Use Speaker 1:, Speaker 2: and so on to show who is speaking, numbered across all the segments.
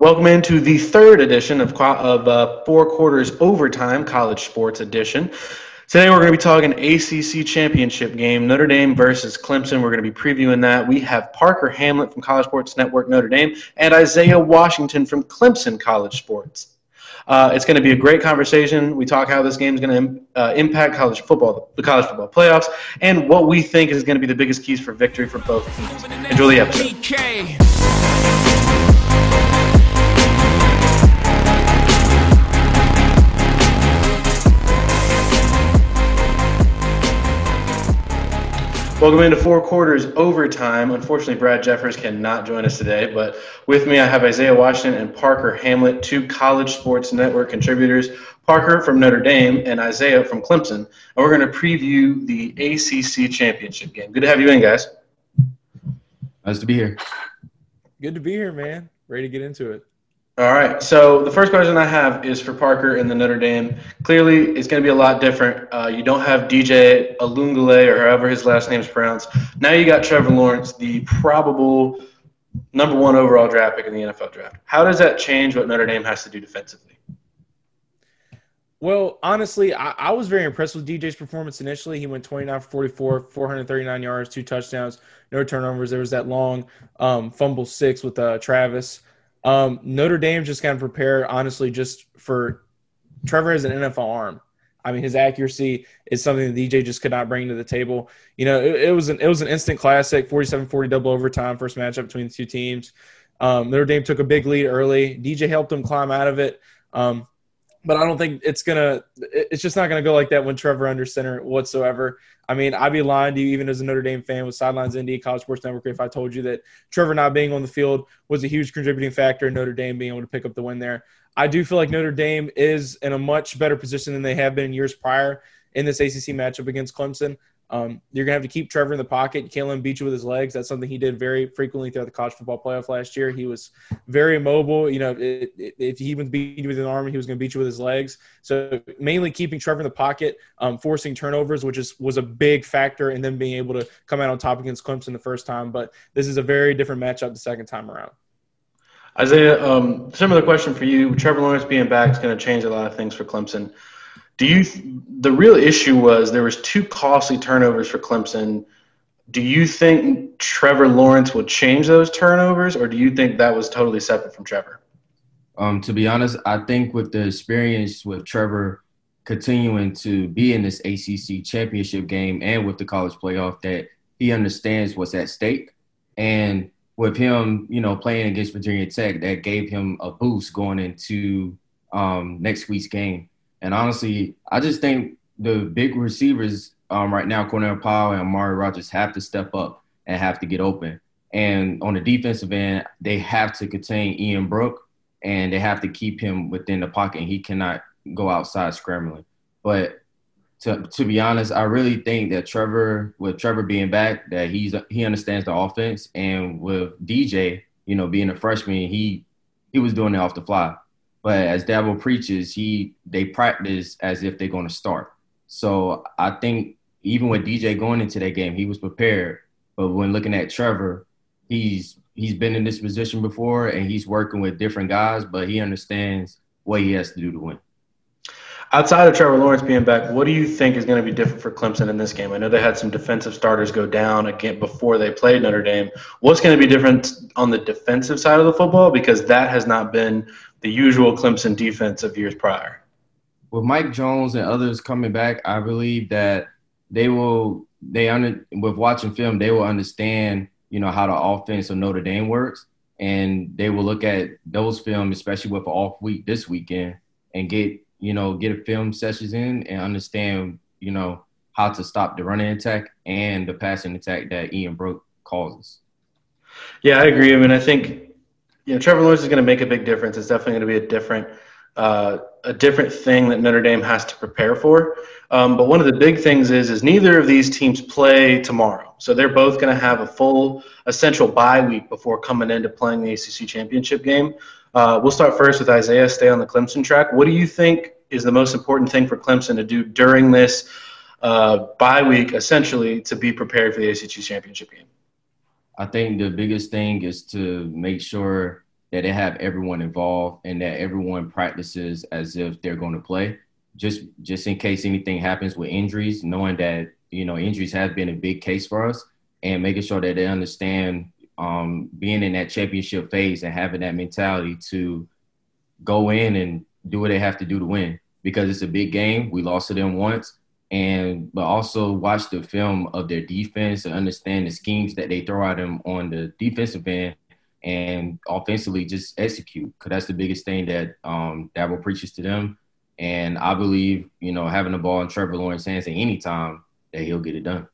Speaker 1: Welcome into the third edition of, of uh, Four Quarters Overtime College Sports Edition. Today we're going to be talking ACC Championship game, Notre Dame versus Clemson. We're going to be previewing that. We have Parker Hamlet from College Sports Network Notre Dame and Isaiah Washington from Clemson College Sports. Uh, it's going to be a great conversation. We talk how this game is going to uh, impact college football, the college football playoffs, and what we think is going to be the biggest keys for victory for both teams. Enjoy the episode. Welcome into four quarters overtime. Unfortunately, Brad Jeffers cannot join us today, but with me I have Isaiah Washington and Parker Hamlet, two College Sports Network contributors. Parker from Notre Dame and Isaiah from Clemson, and we're going to preview the ACC championship game. Good to have you in, guys.
Speaker 2: Nice to be here.
Speaker 3: Good to be here, man. Ready to get into it.
Speaker 1: All right. So the first question I have is for Parker in the Notre Dame. Clearly, it's going to be a lot different. Uh, you don't have DJ Alungale or however his last name is pronounced. Now you got Trevor Lawrence, the probable number one overall draft pick in the NFL draft. How does that change what Notre Dame has to do defensively?
Speaker 3: Well, honestly, I, I was very impressed with DJ's performance initially. He went 29 for 44, 439 yards, two touchdowns, no turnovers. There was that long um, fumble six with uh, Travis. Um, Notre Dame just kind of prepared, honestly, just for Trevor has an NFL arm. I mean, his accuracy is something that DJ just could not bring to the table. You know, it, it was an it was an instant classic, 47-40 double overtime, first matchup between the two teams. Um, Notre Dame took a big lead early. DJ helped them climb out of it. Um, but I don't think it's gonna. It's just not gonna go like that when Trevor under center whatsoever. I mean, I'd be lying to you, even as a Notre Dame fan with Sidelines Indy, College Sports Network, if I told you that Trevor not being on the field was a huge contributing factor in Notre Dame being able to pick up the win there. I do feel like Notre Dame is in a much better position than they have been in years prior in this ACC matchup against Clemson. Um, you're going to have to keep Trevor in the pocket. You can't let him beat you with his legs. That's something he did very frequently throughout the college football playoff last year. He was very mobile. You know, it, it, if he even beat you with an arm, he was going to beat you with his legs. So mainly keeping Trevor in the pocket, um, forcing turnovers, which is was a big factor in them being able to come out on top against Clemson the first time. But this is a very different matchup the second time around.
Speaker 1: Isaiah, um, similar question for you. Trevor Lawrence being back is going to change a lot of things for Clemson. Do you? The real issue was there was two costly turnovers for Clemson. Do you think Trevor Lawrence would change those turnovers, or do you think that was totally separate from Trevor?
Speaker 2: Um, to be honest, I think with the experience with Trevor continuing to be in this ACC championship game and with the college playoff, that he understands what's at stake, and with him, you know, playing against Virginia Tech, that gave him a boost going into um, next week's game. And honestly, I just think the big receivers um, right now, Cornell Powell and Amari Rodgers, have to step up and have to get open. And on the defensive end, they have to contain Ian Book and they have to keep him within the pocket. And he cannot go outside scrambling. But to, to be honest, I really think that Trevor, with Trevor being back, that he's he understands the offense, and with DJ, you know, being a freshman, he he was doing it off the fly. But as Dabo preaches, he they practice as if they're going to start. So I think even with DJ going into that game, he was prepared. But when looking at Trevor, he's he's been in this position before and he's working with different guys, but he understands what he has to do to win.
Speaker 1: Outside of Trevor Lawrence being back, what do you think is going to be different for Clemson in this game? I know they had some defensive starters go down again before they played Notre Dame. What's going to be different on the defensive side of the football because that has not been the usual Clemson defense of years prior.
Speaker 2: With Mike Jones and others coming back, I believe that they will they under with watching film they will understand you know how the offense of Notre Dame works, and they will look at those film, especially with off week this weekend, and get you know get a film sessions in and understand you know how to stop the running attack and the passing attack that Ian Book causes.
Speaker 1: Yeah, I agree. I mean, I think you know, Trevor Lawrence is going to make a big difference. It's definitely going to be a different, uh, a different thing that Notre Dame has to prepare for. Um, but one of the big things is, is neither of these teams play tomorrow, so they're both going to have a full, essential bye week before coming into playing the ACC championship game. Uh, we'll start first with Isaiah. Stay on the Clemson track. What do you think is the most important thing for Clemson to do during this uh, bye week, essentially, to be prepared for the ACC championship game?
Speaker 2: I think the biggest thing is to make sure that they have everyone involved and that everyone practices as if they're going to play. Just just in case anything happens with injuries, knowing that you know injuries have been a big case for us, and making sure that they understand um, being in that championship phase and having that mentality to go in and do what they have to do to win because it's a big game. We lost to them once, and but also watch the film of their defense and understand the schemes that they throw at them on the defensive end and offensively just execute because that's the biggest thing that um, Dabo preaches to them. And I believe, you know, having the ball in Trevor Lawrence hands at any time that he'll get it done.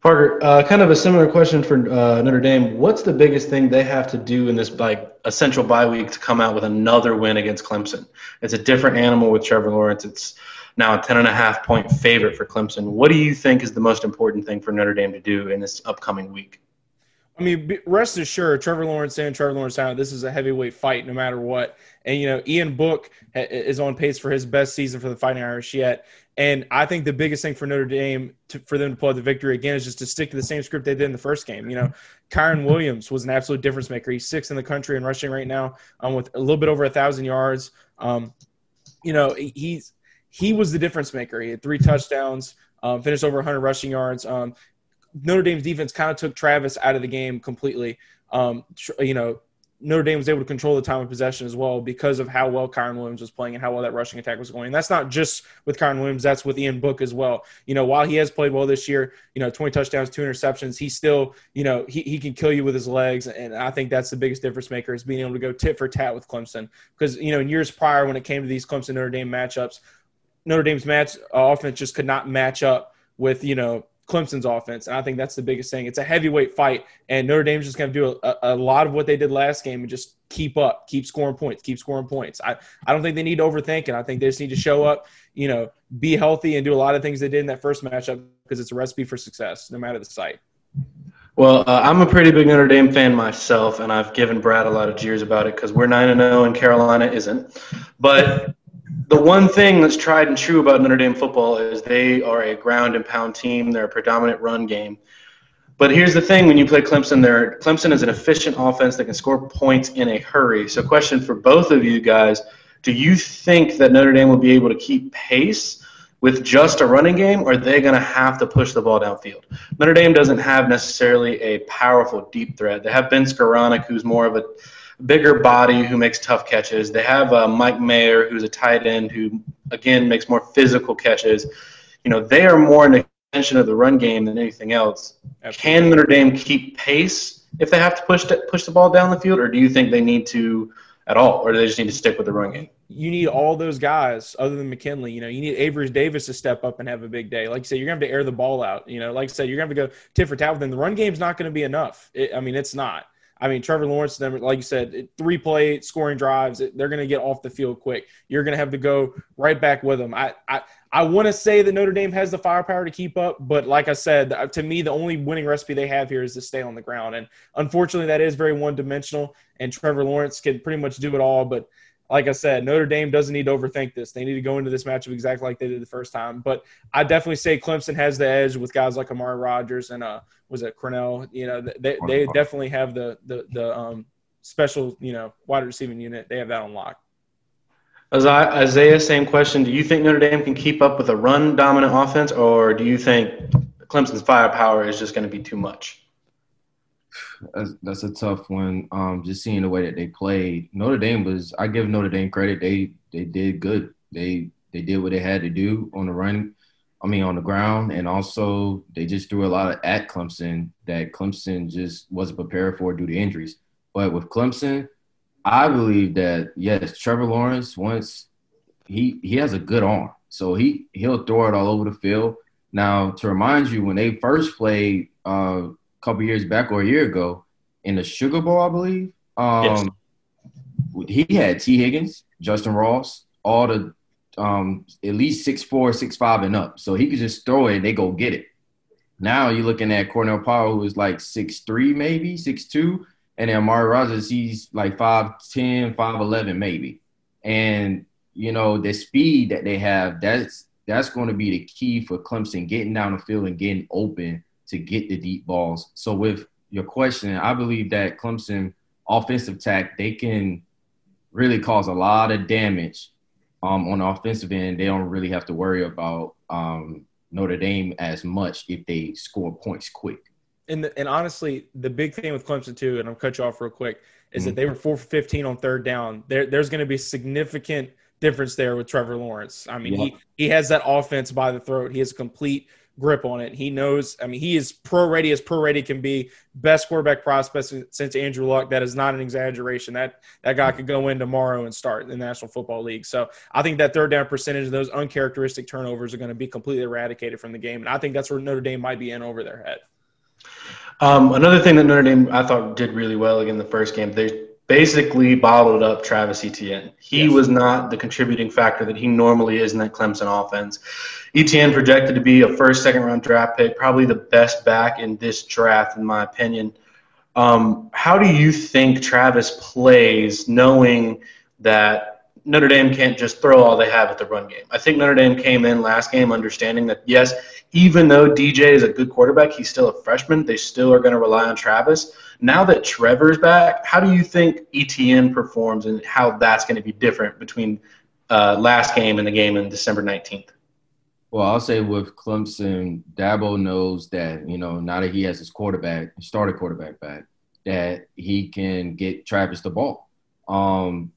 Speaker 1: Parker, uh, kind of a similar question for uh, Notre Dame. What's the biggest thing they have to do in this like essential bye week to come out with another win against Clemson? It's a different animal with Trevor Lawrence. It's now a ten and a half point favorite for Clemson. What do you think is the most important thing for Notre Dame to do in this upcoming week?
Speaker 3: I mean, rest assured, Trevor Lawrence and Trevor Lawrence out. This is a heavyweight fight, no matter what. And you know, Ian Book is on pace for his best season for the Fighting Irish yet. And I think the biggest thing for Notre Dame to, for them to pull out the victory again is just to stick to the same script they did in the first game. You know, Kyren Williams was an absolute difference maker. He's sixth in the country in rushing right now, um, with a little bit over a thousand yards. Um, you know, he's he was the difference maker. He had three touchdowns, um, finished over 100 rushing yards. Um, Notre Dame's defense kind of took Travis out of the game completely. Um, you know, Notre Dame was able to control the time of possession as well because of how well Kyren Williams was playing and how well that rushing attack was going. And that's not just with Kyren Williams, that's with Ian Book as well. You know, while he has played well this year, you know, 20 touchdowns, two interceptions, he still, you know, he, he can kill you with his legs. And I think that's the biggest difference maker is being able to go tit for tat with Clemson. Because, you know, in years prior when it came to these Clemson Notre Dame matchups, Notre Dame's match uh, offense just could not match up with, you know, Clemson's offense. And I think that's the biggest thing. It's a heavyweight fight, and Notre Dame's just going to do a, a, lot of what they did last game and just keep up, keep scoring points, keep scoring points. I, I don't think they need to overthink it. I think they just need to show up, you know, be healthy and do a lot of things they did in that first matchup because it's a recipe for success, no matter the site.
Speaker 1: Well, uh, I'm a pretty big Notre Dame fan myself, and I've given Brad a lot of jeers about it because we're nine and zero oh and Carolina isn't. But the one thing that's tried and true about Notre Dame football is they are a ground and pound team. They're a predominant run game. But here's the thing: when you play Clemson, there Clemson is an efficient offense that can score points in a hurry. So, question for both of you guys: Do you think that Notre Dame will be able to keep pace with just a running game, or are they going to have to push the ball downfield? Notre Dame doesn't have necessarily a powerful deep threat. They have Ben Skowronek, who's more of a bigger body who makes tough catches. They have uh, Mike Mayer, who's a tight end who, again, makes more physical catches. You know, they are more an extension of the run game than anything else. Absolutely. Can Notre Dame keep pace if they have to push the, push the ball down the field, or do you think they need to at all, or do they just need to stick with the run game?
Speaker 3: You need all those guys other than McKinley. You know, you need Avery Davis to step up and have a big day. Like you said, you're going to have to air the ball out. You know, like I said, you're going to have to go tit for tat with them. The run game's not going to be enough. It, I mean, it's not. I mean, Trevor Lawrence, like you said, three play scoring drives, they're going to get off the field quick. You're going to have to go right back with them. I, I, I want to say that Notre Dame has the firepower to keep up, but like I said, uh, to me, the only winning recipe they have here is to stay on the ground. And unfortunately, that is very one dimensional, and Trevor Lawrence can pretty much do it all. But like I said, Notre Dame doesn't need to overthink this. They need to go into this matchup exactly like they did the first time. But I definitely say Clemson has the edge with guys like Amari Rodgers and uh was it Cornell? You know, they they definitely have the the the um special you know wide receiving unit. They have that on lock.
Speaker 1: Isaiah, same question. Do you think Notre Dame can keep up with a run dominant offense, or do you think Clemson's firepower is just going to be too much?
Speaker 2: That's, a tough one. Um, just seeing the way that they played, Notre Dame was. I give Notre Dame credit. They they did good. They they did what they had to do on the run. I mean, on the ground, and also they just threw a lot of at Clemson that Clemson just wasn't prepared for due to injuries. But with Clemson, I believe that yes, Trevor Lawrence once he he has a good arm, so he he'll throw it all over the field. Now, to remind you, when they first played uh, couple years back or a year ago in the Sugar Bowl, I believe. Um, yes. He had Tee Higgins, Justyn Ross, all the um, at least six four, six five and up. So he could just throw it and they go get it. Now you're looking at Cornell Powell, who is like six three, maybe six two, and then Amari Rodgers, he's like 5'10, 5'11 maybe. And you know the speed that they have, that's that's going to be the key for Clemson getting down the field and getting open to get the deep balls. So with your question, I believe that Clemson offensive tack, they can really cause a lot of damage um, on the offensive end. They don't really have to worry about um, Notre Dame as much if they score points quick.
Speaker 3: And, the, and honestly, the big thing with Clemson too, and I'll cut you off real quick, is mm-hmm. that they were four for fifteen on third down. There, there's going to be significant difference there with Trevor Lawrence. I mean, he he has that offense by the throat. He has a complete grip on it. He knows. I mean, he is pro ready as pro ready can be. Best quarterback prospect since Andrew Luck. That is not an exaggeration. That that guy could go in tomorrow and start in the National Football League. So I think that third down percentage of those uncharacteristic turnovers are going to be completely eradicated from the game, and I think that's where Notre Dame might be in over their head.
Speaker 1: Um, another thing that Notre Dame I thought did really well again the first game. They basically bottled up Travis Etienne. He yes. was not the contributing factor that he normally is in that Clemson offense. Etienne projected to be a first, second round draft pick, probably the best back in this draft, in my opinion. Um, how do you think Travis plays knowing that Notre Dame can't just throw all they have at the run game? I think Notre Dame came in last game understanding that, yes, even though DJ is a good quarterback, he's still a freshman. They still are going to rely on Travis. Now that Trevor's back, how do you think Etienne performs and how that's going to be different between uh, last game and the game in December 19th?
Speaker 2: Well, I'll say with Clemson, Dabo knows that, you know, now that he has his quarterback, starter quarterback back, that he can get Travis the ball. Um,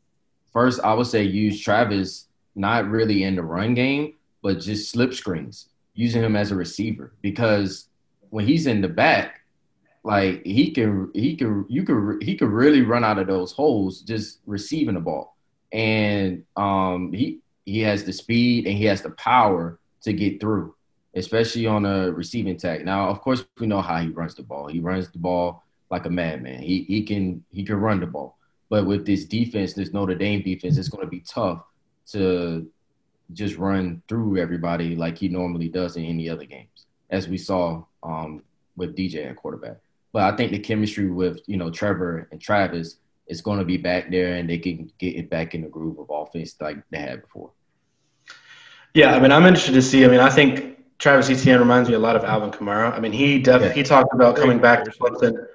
Speaker 2: first, I would say use Travis not really in the run game, but just slip screens using him as a receiver because when he's in the back, like he can he can you can he could really run out of those holes just receiving the ball. And um he he has the speed and he has the power to get through, especially on a receiving tag. Now, of course, we know how he runs the ball. He runs the ball like a madman. He he can he can run the ball. But with this defense, this Notre Dame defense, it's going to be tough to just run through everybody like he normally does in any other games, as we saw um, with DJ at quarterback. But I think the chemistry with you know Trevor and Travis is going to be back there, and they can get it back in the groove of offense like they had before.
Speaker 1: Yeah, I mean, I'm interested to see. I mean, I think Travis Etienne reminds me a lot of Alvin Kamara. I mean, he definitely yeah. he talked about coming back to Clemson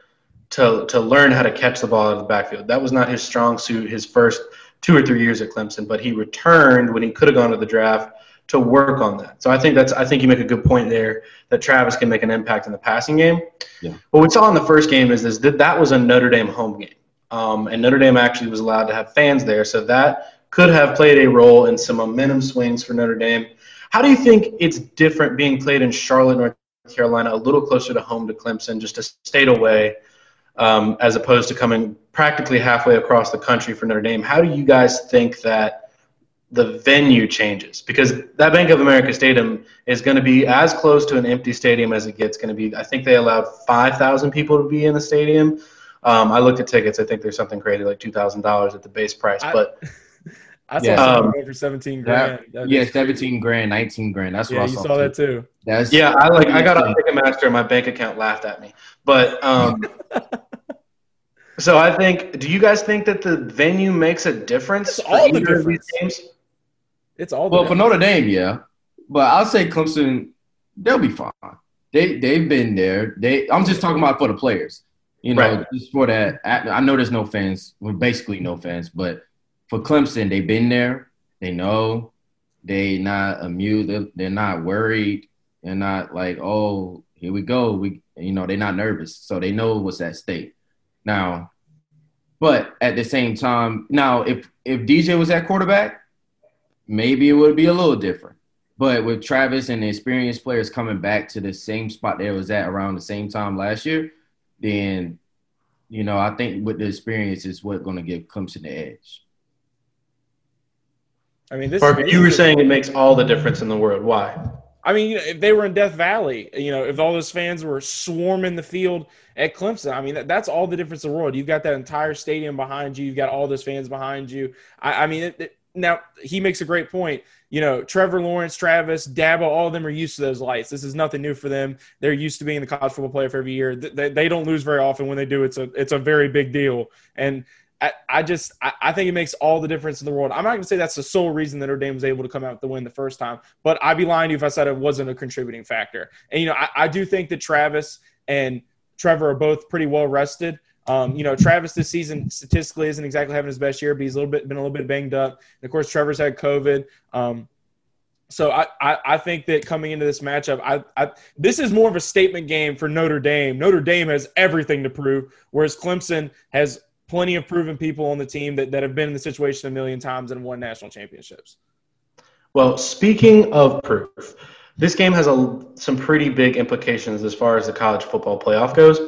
Speaker 1: to to learn how to catch the ball out of the backfield. That was not his strong suit his first two or three years at Clemson, but he returned when he could have gone to the draft to work on that. So I think that's I think you make a good point there that Travis can make an impact in the passing game. Yeah. What we saw in the first game is this that that was a Notre Dame home game, um, and Notre Dame actually was allowed to have fans there, so that could have played a role in some momentum swings for Notre Dame. How do you think it's different being played in Charlotte, North Carolina, a little closer to home to Clemson, just a state away? Um, as opposed to coming practically halfway across the country for Notre Dame. How do you guys think that the venue changes? Because that Bank of America Stadium is going to be as close to an empty stadium as it gets. Going to be. I think they allowed five thousand people to be in the stadium. Um, I looked at tickets. I think there's something crazy like two thousand dollars at the base price, but.
Speaker 3: I saw yeah. something um, for seventeen grand.
Speaker 2: That, yeah, seventeen grand, nineteen grand. That's
Speaker 3: yeah,
Speaker 2: what I
Speaker 3: you
Speaker 2: saw,
Speaker 3: saw that too.
Speaker 1: That's yeah. I like. I got a Ticketmaster, and my bank account laughed at me. But um, So I think. Do you guys think that the venue makes a difference?
Speaker 3: It's all the difference. games? It's all
Speaker 2: well for Notre Dame, yeah. But I'll say Clemson, they'll be fine. They they've been there. They I'm just talking about for the players. You know, right. just for that. I know there's no fans. Well, basically no fans. But for Clemson, they've been there. They know. They not amused. They're, they're not worried. They're not like, oh, here we go. We, you know, they're not nervous. So they know what's at stake. Now, but at the same time, now if if DJ was at quarterback, maybe it would be a little different. But with Travis and the experienced players coming back to the same spot they was at around the same time last year, then you know I think with the experience is what's going to give Clemson the edge.
Speaker 1: I mean, this. Parker, you were saying it makes all the difference in the world. Why?
Speaker 3: I mean, if they were in Death Valley, you know, if all those fans were swarming the field at Clemson, I mean, that, that's all the difference in the world. You've got that entire stadium behind you. You've got all those fans behind you. I, I mean, it, it, now he makes a great point. You know, Trevor Lawrence, Travis, Dabo, all of them are used to those lights. This is nothing new for them. They're used to being the college football player for every year. They, they don't lose very often. When they do, it's a it's a very big deal. And I, I just I, I, think it makes all the difference in the world. I'm not going to say that's the sole reason that Notre Dame was able to come out with the win the first time, but I'd be lying to you if I said it wasn't a contributing factor. And you know, I, I do think that Travis and Trevor are both pretty well rested. Um, you know, Travis this season statistically isn't exactly having his best year, but he's a little bit been a little bit banged up. And of course, Trevor's had COVID. Um, so I, I, I, think that coming into this matchup, I, I this is more of a statement game for Notre Dame. Notre Dame has everything to prove, whereas Clemson has plenty of proven people on the team that, that have been in the situation a million times and won national championships.
Speaker 1: Well, speaking of proof, this game has a, some pretty big implications as far as the college football playoff goes.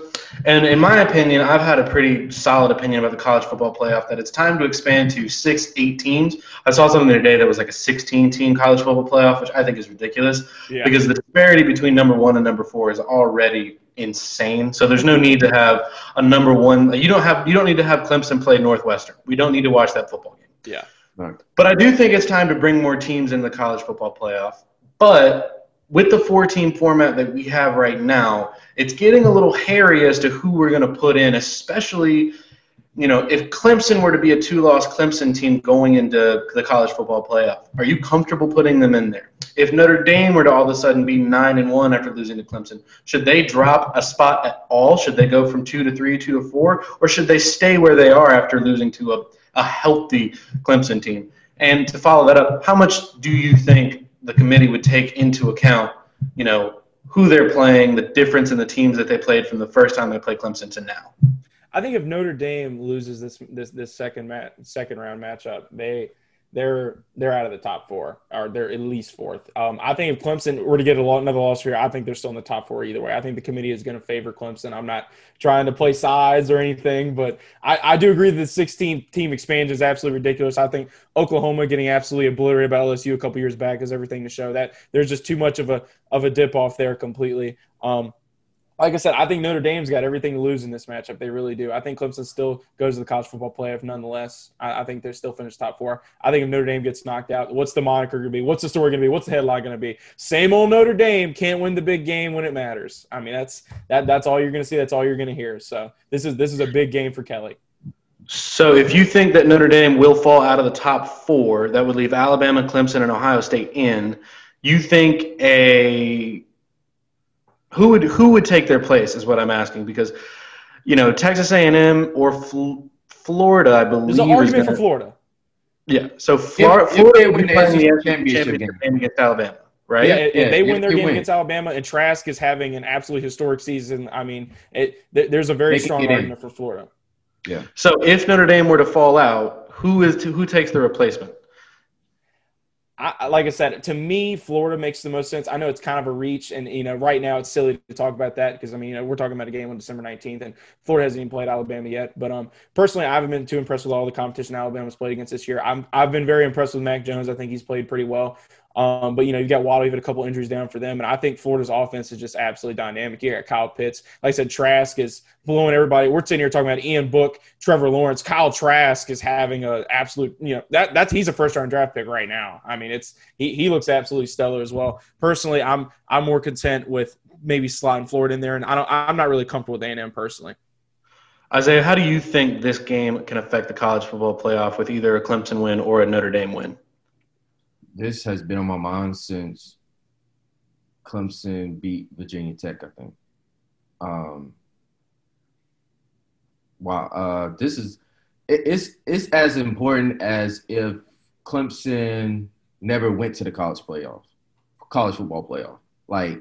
Speaker 1: And in my opinion, I've had a pretty solid opinion about the college football playoff that it's time to expand to six, eight teams. I saw something today that was like a 16 team college football playoff, which I think is ridiculous yeah. because the disparity between number one and number four is already insane. So there's no need to have a number one. You don't have you don't need to have Clemson play Northwestern. We don't need to watch that football game.
Speaker 3: Yeah.
Speaker 1: But I do think it's time to bring more teams in the college football playoff. But with the four team format that we have right now, it's getting a little hairy as to who we're going to put in, especially, you know, if Clemson were to be a two loss Clemson team going into the college football playoff. Are you comfortable putting them in there? If Notre Dame were to all of a sudden be nine and one after losing to Clemson, should they drop a spot at all? Should they go from two to three, two to four, or should they stay where they are after losing to a, a healthy Clemson team? And to follow that up, how much do you think the committee would take into account, you know, who they're playing, the difference in the teams that they played from the first time they played Clemson to now.
Speaker 3: I think if Notre Dame loses this this this second mat, second round matchup, they they're they're out of the top four, or they're at least fourth. Um, I think if Clemson were to get lot, another loss here, I think they're still in the top four either way. I think the committee is going to favor Clemson. I'm not trying to play sides or anything, but I, I do agree that the 16 team expansion is absolutely ridiculous. I think Oklahoma getting absolutely obliterated by LSU a couple years back is everything to show that there's just too much of a of a dip off there completely. Um, like I said, I think Notre Dame's got everything to lose in this matchup. They really do. I think Clemson still goes to the college football playoff nonetheless. I, I think they're still finished top four. I think if Notre Dame gets knocked out, what's the moniker going to be? What's the story going to be? What's the headline going to be? Same old Notre Dame can't win the big game when it matters. I mean, that's that. That's all you're going to see. That's all you're going to hear. So this is this is a big game for Kelly.
Speaker 1: So if you think that Notre Dame will fall out of the top four, that would leave Alabama, Clemson, and Ohio State in. You think a who would who would take their place is what I'm asking because you know Texas A&M or Fl- Florida, I believe. There's
Speaker 3: an argument gonna, for Florida.
Speaker 1: Yeah, so Florida, if, Florida if would be playing the championship game. game against Alabama, right?
Speaker 3: Yeah, if, yeah, if they win their game win. against Alabama, and Trask is having an absolutely historic season. I mean, it, there's a very strong argument in. for Florida.
Speaker 1: Yeah. So if Notre Dame were to fall out, who is to, who takes the replacement?
Speaker 3: I, like I said, to me, Florida makes the most sense. I know it's kind of a reach, and you know, right now it's silly to talk about that because I mean, you know, we're talking about a game on December nineteenth, and Florida hasn't even played Alabama yet. But um, personally, I haven't been too impressed with all the competition Alabama's played against this year. I'm I've been very impressed with Mac Jones. I think he's played pretty well. Um, but you know, you got Waddle, you've had a couple injuries down for them, and I think Florida's offense is just absolutely dynamic. You got Kyle Pitts, like I said, Trask is blowing everybody. We're sitting here talking about Ian Book, Trevor Lawrence, Kyle Trask is having an absolute, you know, that that's he's a first round draft pick right now. I mean, it's he he looks absolutely stellar as well. Personally, I'm I'm more content with maybe slotting Florida in there, and I don't I'm not really comfortable with A and M personally.
Speaker 1: Isaiah, how do you think this game can affect the college football playoff with either a Clemson win or a Notre Dame win?
Speaker 2: This has been on my mind since Clemson beat Virginia Tech, I think. Um, wow, uh, this is it, it's it's as important as if Clemson never went to the college playoff, college football playoff. Like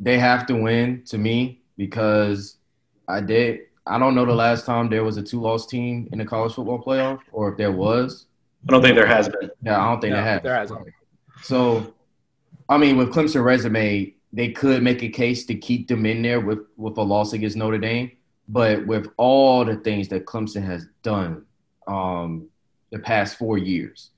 Speaker 2: they have to win to me because I did. I don't know the last time there was a two-loss team in the college football playoff, or if there was.
Speaker 1: I don't think there has been.
Speaker 2: Yeah, I don't think no, there has. There hasn't. So, I mean, with Clemson resume, they could make a case to keep them in there with with a loss against Notre Dame. But with all the things that Clemson has done um, the past four years,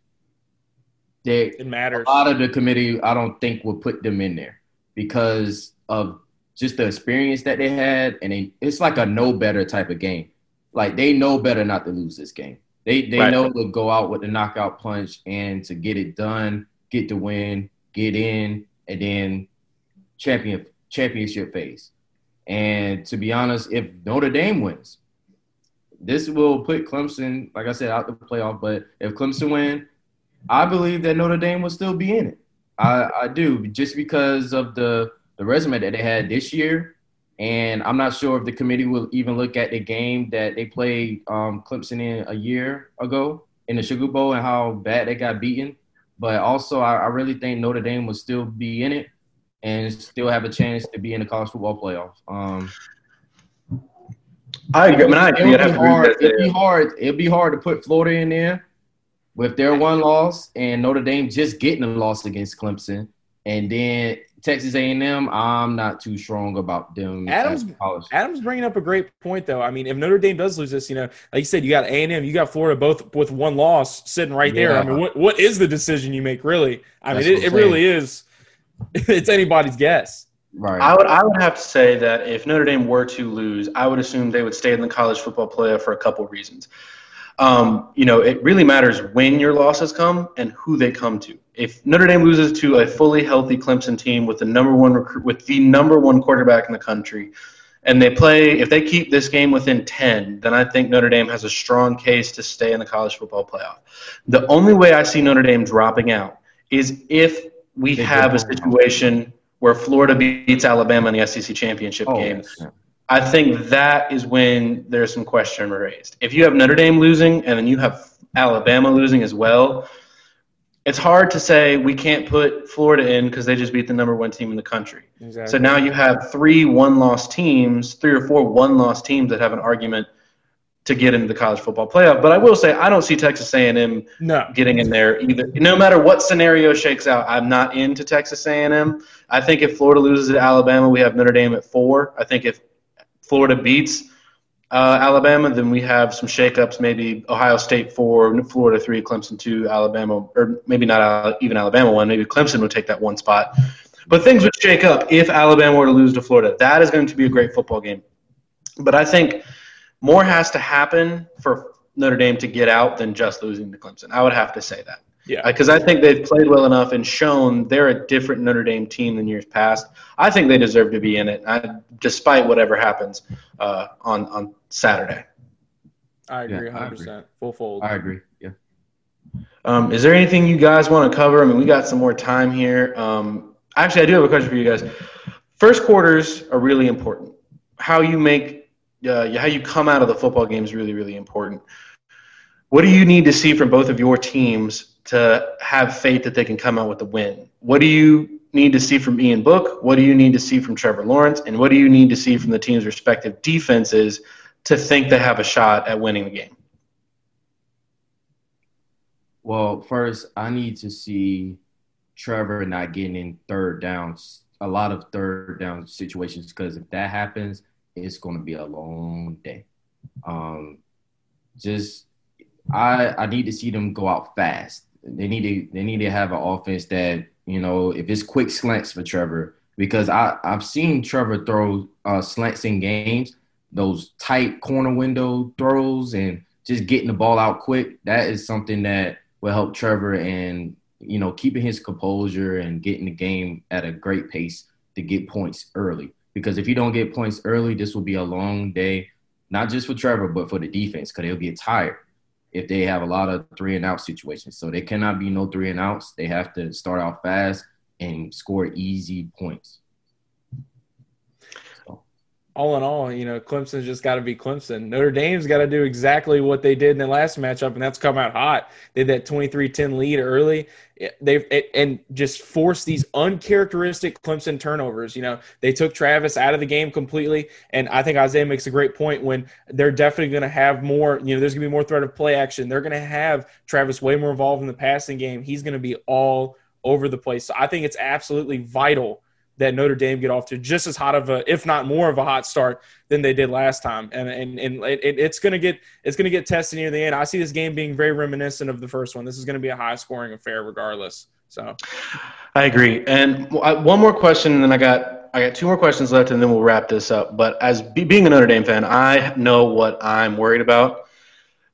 Speaker 2: they
Speaker 3: it matters.
Speaker 2: A lot of the committee, I don't think, will put them in there because of just the experience that they had, and they, it's like a no better type of game. Like they know better not to lose this game. They they right. know to go out with the knockout punch and to get it done, get the win, get in, and then champion championship phase. And to be honest, if Notre Dame wins, this will put Clemson, like I said, out the playoff. But if Clemson win, I believe that Notre Dame will still be in it. I, I do, just because of the the resume that they had this year. And I'm not sure if the committee will even look at the game that they played um, Clemson in a year ago in the Sugar Bowl and how bad they got beaten. But also, I, I really think Notre Dame will still be in it and still have a chance to be in the college football playoff. Um,
Speaker 1: I agree. I mean, I agree.
Speaker 2: It'll be, hard, it'll be hard. It'll be hard to put Florida in there with their one loss and Notre Dame just getting a loss against Clemson, and then Texas A&M. I'm not too strong about them.
Speaker 3: Adams, Adams bringing up a great point though. I mean, if Notre Dame does lose this, you know, like you said, you got A&M, you got Florida, both with one loss sitting right yeah. there. I mean, what what is the decision you make really? I That's mean, it, it really is. It's anybody's guess.
Speaker 1: Right. I would I would have to say that if Notre Dame were to lose, I would assume they would stay in the college football playoff for a couple of reasons. Um, you know, it really matters when your losses come and who they come to. If Notre Dame loses to a fully healthy Clemson team with the number one recruit, with the number one quarterback in the country, and they play, if they keep this game within ten, then I think Notre Dame has a strong case to stay in the college football playoff. The only way I see Notre Dame dropping out is if we have a situation where Florida beats Alabama in the SEC championship oh, game. Yes. I think that is when there's some question raised. If you have Notre Dame losing and then you have Alabama losing as well, it's hard to say we can't put Florida in because they just beat the number one team in the country. Exactly. So now you have three one-loss teams, three or four one-loss teams that have an argument to get into the college football playoff. But I will say I don't see Texas A&M no. getting in there either. No matter what scenario shakes out, I'm not into Texas A&M. I think if Florida loses to Alabama, we have Notre Dame at four. I think if Florida beats uh, Alabama, then we have some shakeups. Maybe Ohio State four, Florida three, Clemson two, Alabama, or maybe not even Alabama one. Maybe Clemson would take that one spot. But things would shake up if Alabama were to lose to Florida. That is going to be a great football game. But I think more has to happen for Notre Dame to get out than just losing to Clemson. I would have to say that. Yeah. Because I think they've played well enough and shown they're a different Notre Dame team than years past. I think they deserve to be in it, I, despite whatever happens uh, on on Saturday.
Speaker 3: I agree, yeah, 100%. Agree. Full fold.
Speaker 2: I agree. Yeah.
Speaker 1: Um, is there anything you guys want to cover? I mean, we got some more time here. Um, actually, I do have a question for you guys. First quarters are really important. How you make, uh, how you come out of the football game is really, really important. What do you need to see from both of your teams to have faith that they can come out with a win? What do you need to see from Ian Book? What do you need to see from Trevor Lawrence? And what do you need to see from the team's respective defenses to think they have a shot at winning the game?
Speaker 2: Well, first, I need to see Trevor not getting in third downs, a lot of third down situations, because if that happens, it's going to be a long day. Um, just I I need to see them go out fast they need to they need to have an offense that you know if it's quick slants for Trevor because I I've seen Trevor throw uh, slants in games, those tight corner window throws and just getting the ball out quick. That is something that will help Trevor and you know keeping his composure and getting the game at a great pace to get points early. Because if you don't get points early, this will be a long day, not just for Trevor but for the defense because they'll get tired if they have a lot of three and out situations. So they cannot be no three and outs. They have to start out fast and score easy points
Speaker 3: all in all, you know, Clemson's just got to be Clemson. Notre Dame's got to do exactly what they did in the last matchup, and that's come out hot. They had that 23-10 lead early. They've and just forced these uncharacteristic Clemson turnovers. You know, they took Travis out of the game completely, and I think Isaiah makes a great point when they're definitely going to have more. You know, there's going to be more threat of play action. They're going to have Travis way more involved in the passing game. He's going to be all over the place. So I think it's absolutely vital that Notre Dame get off to just as hot of a, if not more of a hot start than they did last time. And and, and it, it's gonna get it's gonna get tested near the end. I see this game being very reminiscent of the first one. This is gonna be a high scoring affair regardless. So,
Speaker 1: I agree. And one more question, and then I got I got two more questions left, and then we'll wrap this up. But as being a Notre Dame fan, I know what I'm worried about.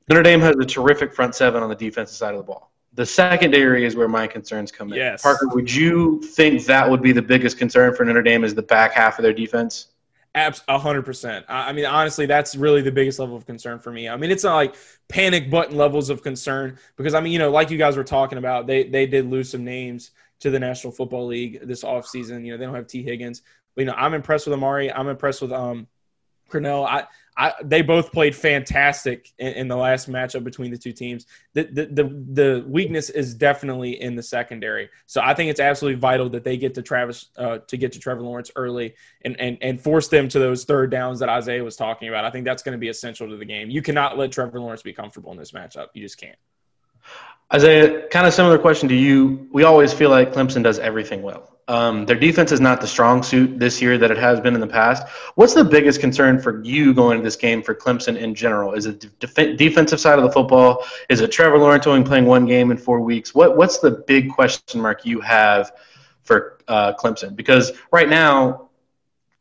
Speaker 1: Notre Dame has a terrific front seven on the defensive side of the ball the secondary is where my concerns come in.
Speaker 3: Yes.
Speaker 1: Parker, would you think that would be the biggest concern for Notre Dame is the back half of their defense?
Speaker 3: A hundred percent. I mean, honestly, that's really the biggest level of concern for me. I mean, it's not like panic button levels of concern because I mean, you know, like you guys were talking about, they they did lose some names to the National Football League this offseason. You know, they don't have Tee Higgins, But, you know, I'm impressed with Amari. I'm impressed with um, Cornell. I I, they both played fantastic in, in, the last matchup between the two teams. The, the, the the weakness is definitely in the secondary. So I think it's absolutely vital that they get to Travis uh, to get to Trevor Lawrence early and, and and force them to those third downs that Isaiah was talking about. I think that's going to be essential to the game. You cannot let Trevor Lawrence be comfortable in this matchup. You just can't.
Speaker 1: Isaiah, kind of similar question to you. We always feel like Clemson does everything well. Um, their defense is not the strong suit this year that it has been in the past. What's the biggest concern for you going into this game for Clemson in general? Is it def- defensive side of the football? Is it Trevor Lawrence only playing one game in four weeks? What What's the big question mark you have for uh, Clemson? Because right now,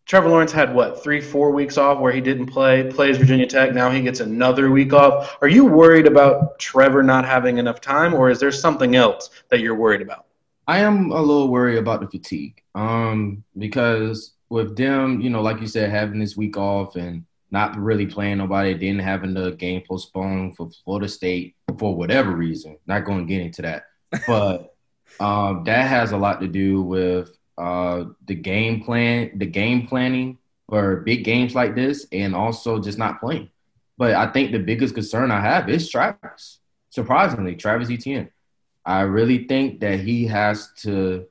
Speaker 1: Trevor Lawrence had what three, four weeks off where he didn't play. Plays Virginia Tech. Now he gets another week off. Are you worried about Trevor not having enough time, or is there something else that you're worried about?
Speaker 2: I am a little worried about the fatigue. Um, because with them, you know, like you said, having this week off and not really playing nobody, then having the game postponed for Florida State for whatever reason. Not going to get into that, but um, that has a lot to do with uh, the game plan, the game planning for big games like this, and also just not playing. But I think the biggest concern I have is Travis. Surprisingly, Travis Etienne. I really think that he has to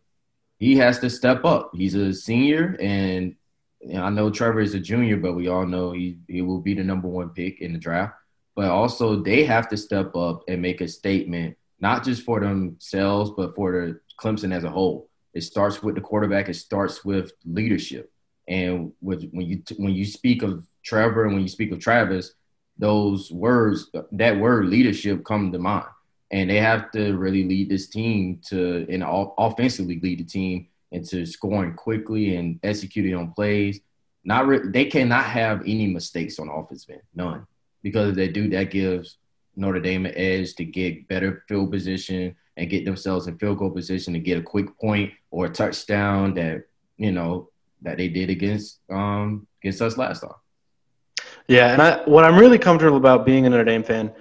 Speaker 2: he has to step up. He's a senior, and you know, I know Trevor is a junior, but we all know he he will be the number one pick in the draft. But also, they have to step up and make a statement, not just for themselves, but for the Clemson as a whole. It starts with the quarterback. It starts with leadership, and with when you when you speak of Trevor and when you speak of Travis, those words, that word leadership, come to mind and they have to really lead this team to and offensively lead the team into scoring quickly and executing on plays. Not re- they cannot have any mistakes on offense, man, none, because if they do, that gives Notre Dame an edge to get better field position and get themselves in field goal position to get a quick point or a touchdown that you know that they did against um against us last time.
Speaker 1: Yeah, and I what I'm really comfortable about being a Notre Dame fan,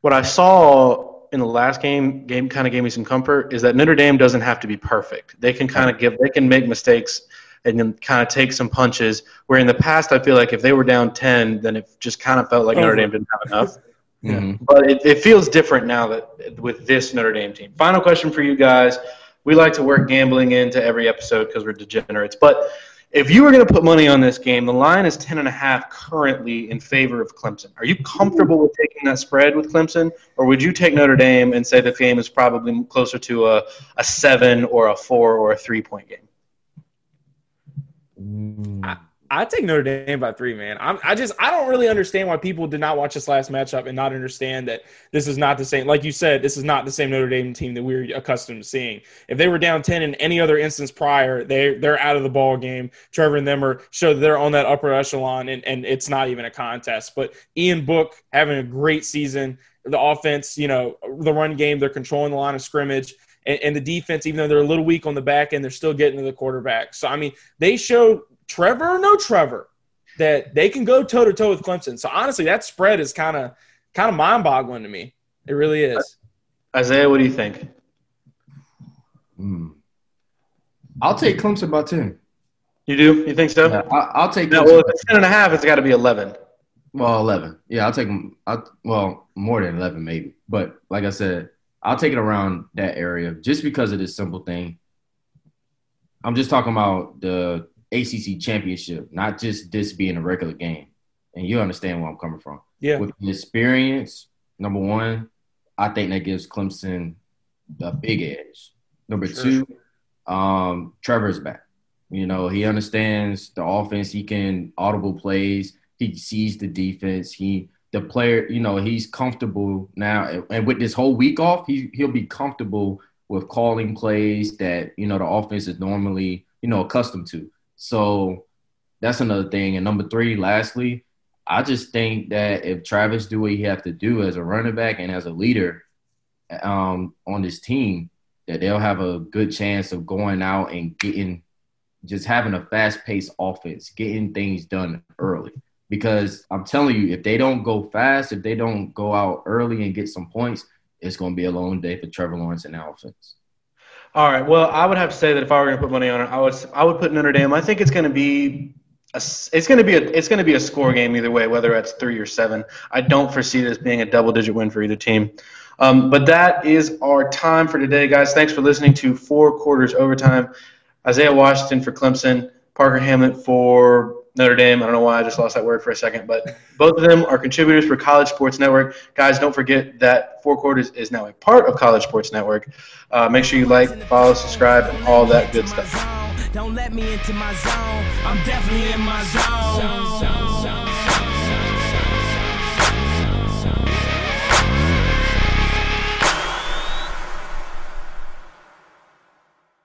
Speaker 1: what I saw in the last game game kind of gave me some comfort is that Notre Dame doesn't have to be perfect. They can kind of give they can make mistakes and then kind of take some punches. Where in the past, I feel like if they were down ten, then it just kind of felt like Notre Dame didn't have enough. Mm-hmm. But it, it feels different now that with this Notre Dame team. Final question for you guys. We like to work gambling into every episode because we're degenerates. But if you were going to put money on this game, the line is ten and a half currently in favor of Clemson. Are you comfortable with taking that spread with Clemson, or would you take Notre Dame and say the game is probably closer to a, a seven or a four or a three point game?
Speaker 3: I, I take Notre Dame by three, man. I'm, I just I don't really understand why people did not watch this last matchup and not understand that this is not the same. Like you said, this is not the same Notre Dame team that we're accustomed to seeing. If they were down ten in any other instance prior, they they're out of the ball game. Trevor and them are show that they're on that upper echelon, and and it's not even a contest. But Ian Book having a great season. The offense, you know, the run game, they're controlling the line of scrimmage. And, and the defense, even though they're a little weak on the back end, they're still getting to the quarterback. So I mean, they showed Trevor or no Trevor, that they can go toe to toe with Clemson. So honestly, that spread is kind of kind of mind boggling to me. It really is.
Speaker 1: Isaiah, what do you think?
Speaker 2: Hmm. I'll take Clemson by ten.
Speaker 1: You do? You think so?
Speaker 2: Yeah, I, will take.
Speaker 1: No, well, if it's ten and a half, it's got to be eleven.
Speaker 2: Well, eleven. Yeah, I'll take them. i well, more than eleven, maybe. But like I said, I'll take it around that area just because of this simple thing. I'm just talking about the ACC championship, not just this being a regular game. And you understand where I'm coming from.
Speaker 3: Yeah.
Speaker 2: With the experience, number one, I think that gives Clemson a big edge. Number sure. two, um, Trevor's back. You know, he understands the offense. He can audible plays. He sees the defense. He the player, you know, he's comfortable now. And with this whole week off, he he'll be comfortable with calling plays that, you know, the offense is normally, you know, accustomed to. So that's another thing. And number three, lastly, I just think that if Travis do what he have to do as a running back and as a leader um, on this team, that they'll have a good chance of going out and getting just having a fast paced offense, getting things done early. Because I'm telling you, if they don't go fast, if they don't go out early and get some points, it's going to be a long day for Trevor Lawrence and offense.
Speaker 1: All right. Well, I would have to say that if I were going to put money on it, I would I would put Notre Dame. I think it's going to be a, it's going to be a it's going to be a score game either way, whether it's three or seven. I don't foresee this being a double digit win for either team. Um, but that is our time for today, guys. Thanks for listening to Four Quarters Overtime. Isaiah Washington for Clemson, Parker Hamlet for Notre Dame. I don't know why I just lost that word for a second, but both of them are contributors for College Sports Network. Guys, don't forget that Four Quarters is now a part of College Sports Network. Uh, make sure you like, follow, subscribe, and all that good stuff. Don't let me into my zone. I'm definitely in my zone.